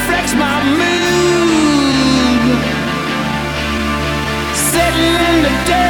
reflects my mood. Sitting in the dirt.